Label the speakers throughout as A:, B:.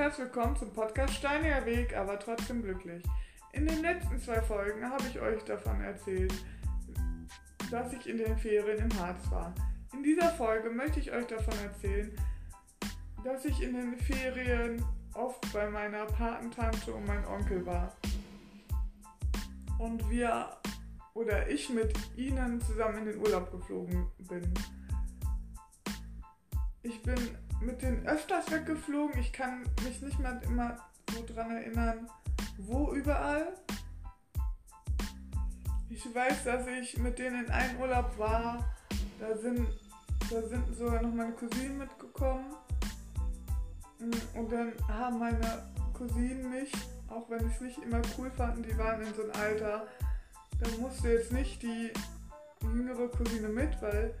A: herzlich willkommen zum Podcast Steiniger Weg, aber trotzdem glücklich. In den letzten zwei Folgen habe ich euch davon erzählt, dass ich in den Ferien im Harz war. In dieser Folge möchte ich euch davon erzählen, dass ich in den Ferien oft bei meiner Patentante und meinem Onkel war. Und wir oder ich mit ihnen zusammen in den Urlaub geflogen bin. Ich bin mit denen öfters weggeflogen. Ich kann mich nicht mehr immer so dran erinnern, wo überall. Ich weiß, dass ich mit denen in einen Urlaub war. Da sind, da sind sogar noch meine Cousinen mitgekommen. Und dann haben meine Cousinen mich, auch wenn sie es nicht immer cool fanden, die waren in so einem Alter, da musste jetzt nicht die jüngere Cousine mit, weil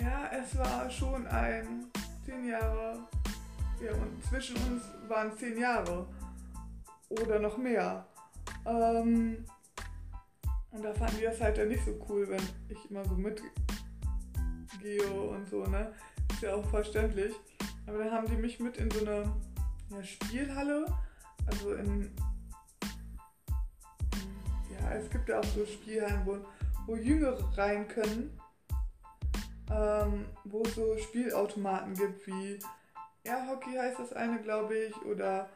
A: ja, es war schon ein zehn Jahre, ja, und zwischen uns waren zehn Jahre oder noch mehr. Ähm, und da fanden die das halt ja nicht so cool, wenn ich immer so mitgehe und so, ne? Ist ja auch verständlich. Aber dann haben die mich mit in so eine ja, Spielhalle, also in, ja, es gibt ja auch so Spielhallen, wo, wo Jüngere rein können, ähm, wo es so Spielautomaten gibt, wie Airhockey heißt das eine, glaube ich, oder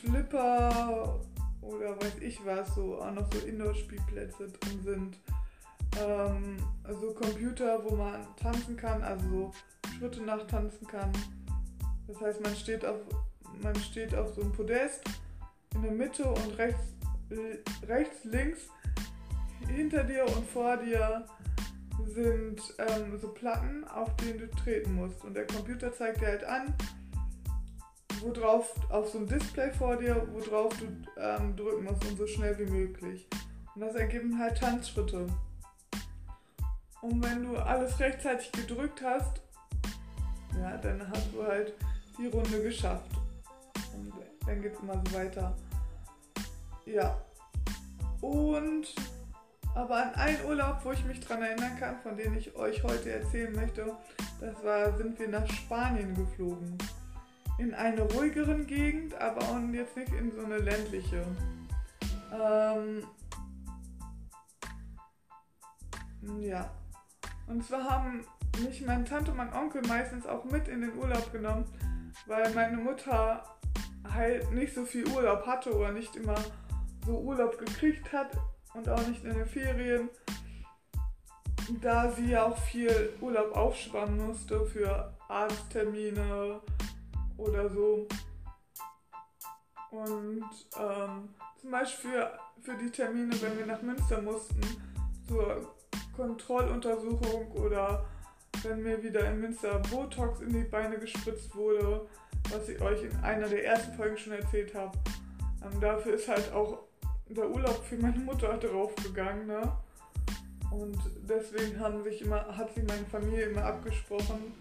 A: Flipper oder weiß ich was, so auch noch so Indoor-Spielplätze drin sind. Ähm, also Computer, wo man tanzen kann, also so Schritte nachtanzen kann. Das heißt, man steht auf, man steht auf so einem Podest in der Mitte und rechts, rechts, links hinter dir und vor dir sind ähm, so Platten, auf denen du treten musst. Und der Computer zeigt dir halt an, worauf auf so ein Display vor dir, worauf du ähm, drücken musst und so schnell wie möglich. Und das ergeben halt Tanzschritte. Und wenn du alles rechtzeitig gedrückt hast, ja, dann hast du halt die Runde geschafft. Und dann geht es immer so weiter. Ja. Und aber an einen Urlaub, wo ich mich dran erinnern kann, von dem ich euch heute erzählen möchte, das war, sind wir nach Spanien geflogen. In eine ruhigeren Gegend, aber auch jetzt nicht in so eine ländliche. Ähm, ja. Und zwar haben mich meine Tante und mein Onkel meistens auch mit in den Urlaub genommen, weil meine Mutter halt nicht so viel Urlaub hatte oder nicht immer so Urlaub gekriegt hat und auch nicht in den Ferien, da sie ja auch viel Urlaub aufspannen musste für Arzttermine oder so. Und ähm, zum Beispiel für, die Termine, wenn wir nach Münster mussten, zur Kontrolluntersuchung oder wenn mir wieder in Münster Botox in die Beine gespritzt wurde, was ich euch in einer der ersten Folgen schon erzählt habe. Ähm, dafür ist halt auch der Urlaub für meine Mutter draufgegangen, ne? Und deswegen haben sich immer, hat sich meine Familie immer abgesprochen,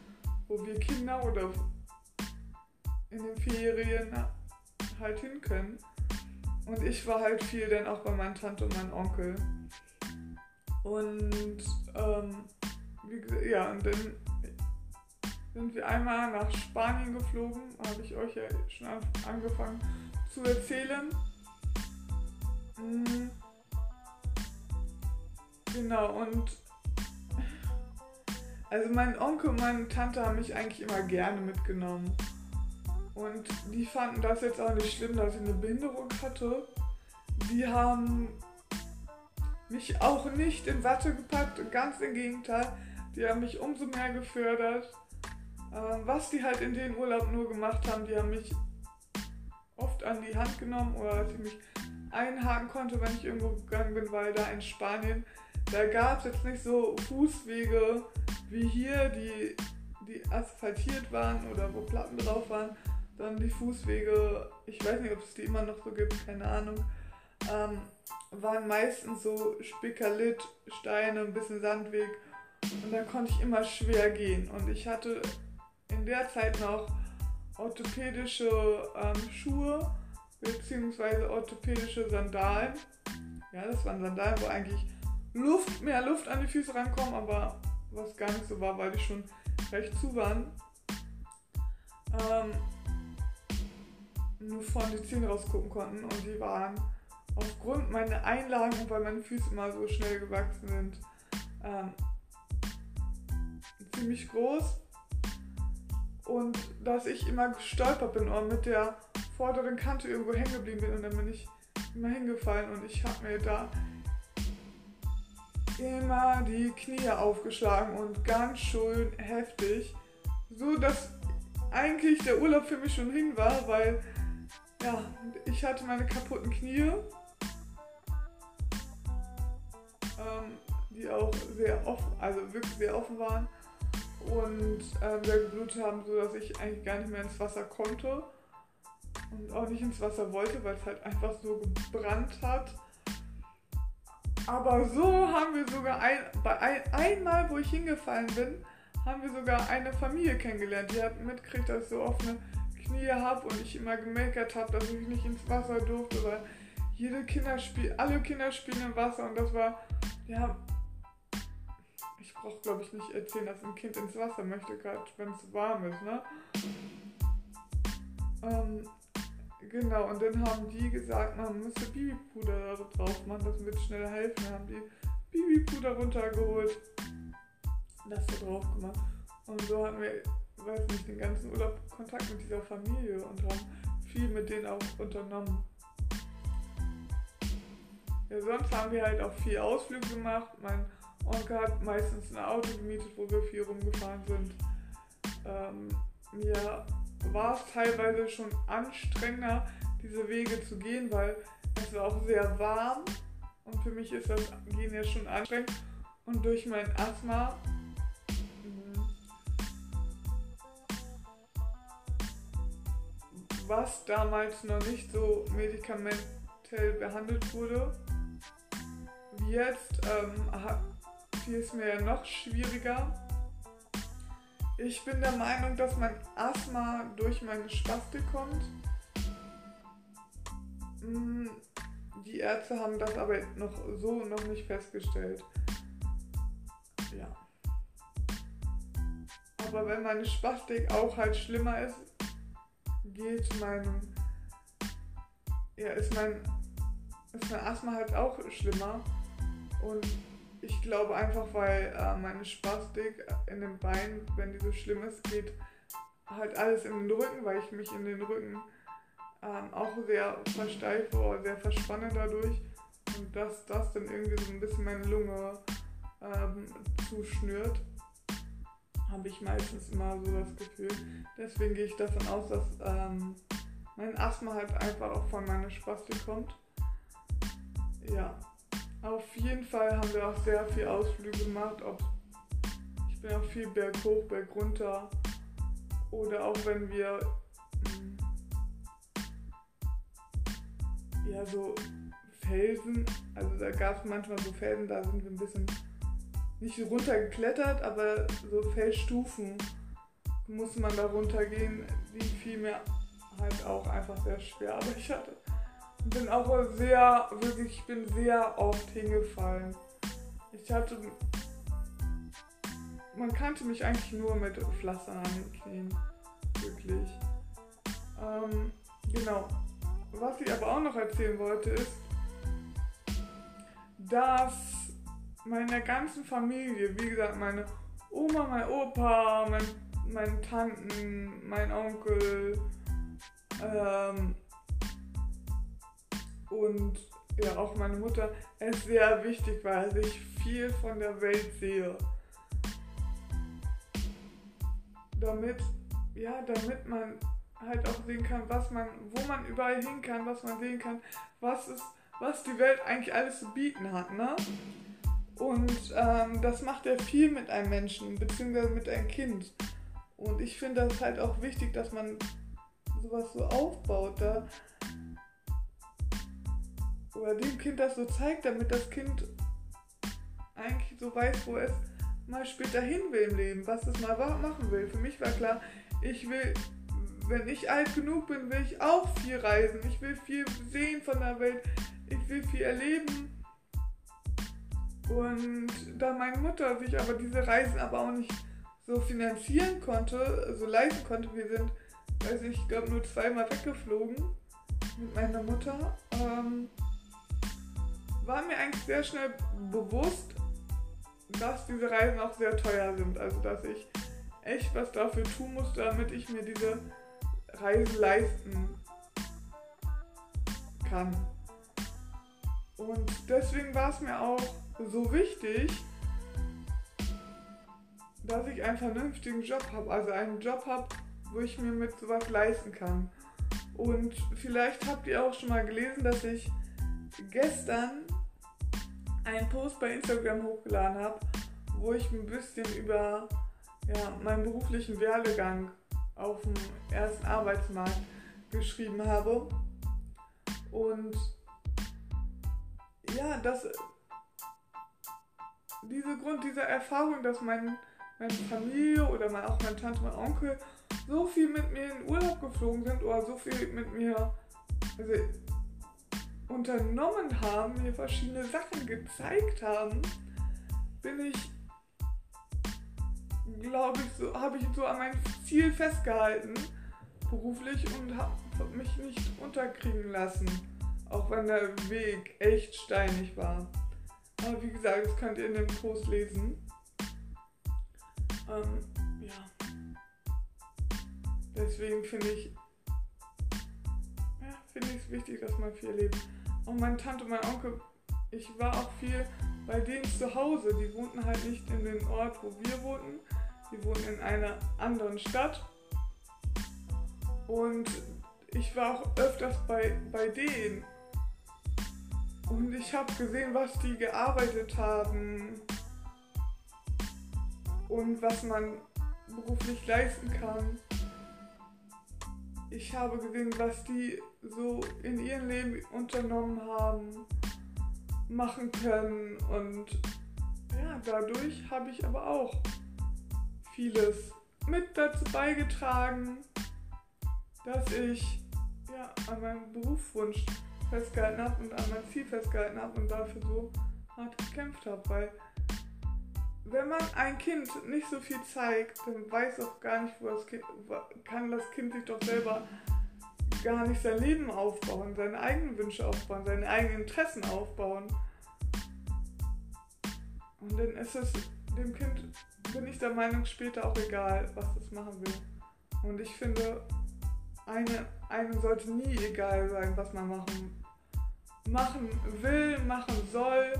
A: wo wir Kinder oder in den Ferien halt hin können. Und ich war halt viel dann auch bei meiner Tante und meinem Onkel. Und ähm, wie, ja, und dann sind wir einmal nach Spanien geflogen, habe ich euch ja schon angefangen zu erzählen. Mhm. Genau, und also mein Onkel und meine Tante haben mich eigentlich immer gerne mitgenommen. Und die fanden das jetzt auch nicht schlimm, dass ich eine Behinderung hatte. Die haben mich auch nicht in Watte gepackt, ganz im Gegenteil. Die haben mich umso mehr gefördert. Was die halt in den Urlaub nur gemacht haben, die haben mich oft an die Hand genommen oder ich mich einhaken konnte, wenn ich irgendwo gegangen bin, weil da in Spanien, da gab es jetzt nicht so Fußwege wie hier, die, die asphaltiert waren oder wo Platten drauf waren, sondern die Fußwege, ich weiß nicht, ob es die immer noch so gibt, keine Ahnung, ähm, waren meistens so Spikalit, Steine, ein bisschen Sandweg und da konnte ich immer schwer gehen. Und ich hatte in der Zeit noch orthopädische ähm, Schuhe beziehungsweise orthopädische Sandalen. Ja, das waren Sandalen, wo eigentlich Luft, mehr Luft an die Füße rankommt, aber was gar nicht so war, weil die schon recht zu waren. Ähm, nur vorne die Zähne rausgucken konnten und die waren aufgrund meiner Einlagen weil meine Füße immer so schnell gewachsen sind, ähm, ziemlich groß. Und dass ich immer gestolpert bin und mit der vorderen Kante irgendwo hängen geblieben bin und dann bin ich immer hingefallen und ich habe mir da immer die Knie aufgeschlagen und ganz schön heftig. So dass eigentlich der Urlaub für mich schon hin war, weil ja, ich hatte meine kaputten Knie, ähm, die auch sehr offen, also wirklich sehr offen waren und ähm, sehr geblutet haben, sodass ich eigentlich gar nicht mehr ins Wasser konnte und auch nicht ins Wasser wollte, weil es halt einfach so gebrannt hat. Aber so haben wir sogar ein, bei ein, einmal, wo ich hingefallen bin, haben wir sogar eine Familie kennengelernt. Die hat mitgekriegt, dass ich so offene Knie habe und ich immer gemeckert habe, dass ich nicht ins Wasser durfte, weil jede Kinder alle Kinder spielen im Wasser und das war, ja, ich brauche glaube ich nicht erzählen, dass ein Kind ins Wasser möchte, gerade wenn es warm ist, ne? Ähm, Genau, und dann haben die gesagt, man müsste Bibipuder drauf machen, das wird schnell helfen. Dann haben die Bibipuder runtergeholt, das so drauf gemacht. Und so hatten wir, weiß nicht, den ganzen Urlaub Kontakt mit dieser Familie und haben viel mit denen auch unternommen. Ja, sonst haben wir halt auch viel Ausflüge gemacht. Mein Onkel hat meistens ein Auto gemietet, wo wir viel rumgefahren sind. Ähm, mir war es teilweise schon anstrengender, diese Wege zu gehen, weil es war auch sehr warm und für mich ist das Gehen ja schon anstrengend. Und durch mein Asthma mm, was damals noch nicht so medikamentell behandelt wurde, wie jetzt, ähm, fiel es mir ja noch schwieriger, ich bin der Meinung, dass mein Asthma durch meine Spastik kommt. Mm, die Ärzte haben das aber noch so noch nicht festgestellt. Ja. Aber wenn meine Spastik auch halt schlimmer ist, geht mein ja, ist mein ist mein Asthma halt auch schlimmer und ich glaube einfach, weil äh, meine Spastik in den Beinen, wenn die so schlimm ist, geht halt alles in den Rücken, weil ich mich in den Rücken ähm, auch sehr versteife oder sehr verspanne dadurch. Und dass das dann irgendwie so ein bisschen meine Lunge ähm, zuschnürt, habe ich meistens immer so das Gefühl. Deswegen gehe ich davon aus, dass ähm, mein Asthma halt einfach auch von meiner Spastik kommt. Ja, auf jeden Fall haben wir auch sehr viel Ausflüge gemacht. Ob ich bin auch viel berghoch, bergunter. Oder auch wenn wir hm, ja so Felsen, also da gab es manchmal so Felsen, da sind wir ein bisschen nicht runtergeklettert, aber so Felsstufen muss man da runtergehen. Die fiel mir halt auch einfach sehr schwer. Aber ich hatte bin auch sehr, wirklich, ich bin sehr oft hingefallen. Ich hatte, man kannte mich eigentlich nur mit Pflastern an den Knien. Wirklich. Ähm, genau. Was ich aber auch noch erzählen wollte ist, dass meine ganzen Familie, wie gesagt, meine Oma, mein Opa, mein, meine Tanten, mein Onkel, ähm, und ja, auch meine Mutter es sehr wichtig war, dass ich viel von der Welt sehe. Damit, ja, damit man halt auch sehen kann, was man, wo man überall hin kann, was man sehen kann, was ist, was die Welt eigentlich alles zu bieten hat, ne? Und ähm, das macht ja viel mit einem Menschen, beziehungsweise mit einem Kind. Und ich finde das halt auch wichtig, dass man sowas so aufbaut. Da oder dem Kind das so zeigt, damit das Kind eigentlich so weiß, wo es mal später hin will im Leben, was es mal machen will. Für mich war klar, ich will, wenn ich alt genug bin, will ich auch viel reisen. Ich will viel sehen von der Welt. Ich will viel erleben. Und da meine Mutter sich aber diese Reisen aber auch nicht so finanzieren konnte, so leisten konnte, wir sind weiß nicht, ich glaube nur zweimal weggeflogen mit meiner Mutter. Ähm, war mir eigentlich sehr schnell bewusst, dass diese Reisen auch sehr teuer sind. Also dass ich echt was dafür tun muss, damit ich mir diese Reise leisten kann. Und deswegen war es mir auch so wichtig, dass ich einen vernünftigen Job habe. Also einen Job habe, wo ich mir mit sowas leisten kann. Und vielleicht habt ihr auch schon mal gelesen, dass ich gestern einen Post bei Instagram hochgeladen habe, wo ich ein bisschen über ja, meinen beruflichen Werdegang auf dem ersten Arbeitsmarkt geschrieben habe. Und ja, dass diese Grund dieser Erfahrung, dass mein, meine Familie oder mein, auch meine Tante, mein Onkel so viel mit mir in Urlaub geflogen sind oder so viel mit mir also, unternommen haben, mir verschiedene Sachen gezeigt haben, bin ich, glaube ich, so habe ich so an meinem Ziel festgehalten beruflich und habe mich nicht unterkriegen lassen, auch wenn der Weg echt steinig war. Aber wie gesagt, das könnt ihr in dem Post lesen. Ähm, ja. Deswegen finde ich, ja, finde ich es wichtig, dass man viel lebt. Auch meine Tante und mein Onkel, ich war auch viel bei denen zu Hause. Die wohnten halt nicht in dem Ort, wo wir wohnten. Die wohnten in einer anderen Stadt. Und ich war auch öfters bei, bei denen. Und ich habe gesehen, was die gearbeitet haben und was man beruflich leisten kann. Ich habe gesehen, was die so in ihrem Leben unternommen haben, machen können und ja, dadurch habe ich aber auch vieles mit dazu beigetragen, dass ich ja, an meinem Berufswunsch festgehalten habe und an mein Ziel festgehalten habe und dafür so hart gekämpft habe. Weil wenn man ein Kind nicht so viel zeigt, dann weiß auch gar nicht, wo das Kind, kann das Kind sich doch selber gar nicht sein Leben aufbauen, seine eigenen Wünsche aufbauen, seine eigenen Interessen aufbauen. Und dann ist es dem Kind, bin ich der Meinung, später auch egal, was es machen will. Und ich finde, eine, einem sollte nie egal sein, was man machen machen will, machen soll,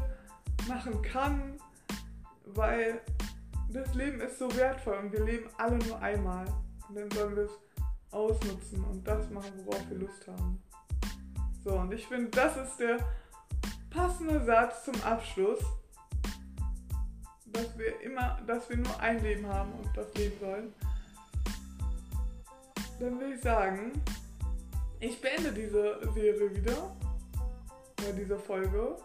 A: machen kann, weil das Leben ist so wertvoll und wir leben alle nur einmal. Und dann sollen wir es ausnutzen und das machen, worauf wir Lust haben. So, und ich finde, das ist der passende Satz zum Abschluss, dass wir immer, dass wir nur ein Leben haben und das leben sollen. Dann will ich sagen, ich beende diese Serie wieder bei dieser Folge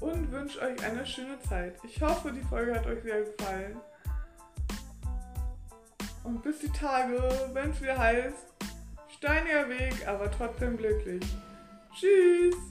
A: und wünsche euch eine schöne Zeit. Ich hoffe, die Folge hat euch sehr gefallen. Und bis die Tage, wenn es wieder heißt, steiniger Weg, aber trotzdem glücklich. Tschüss!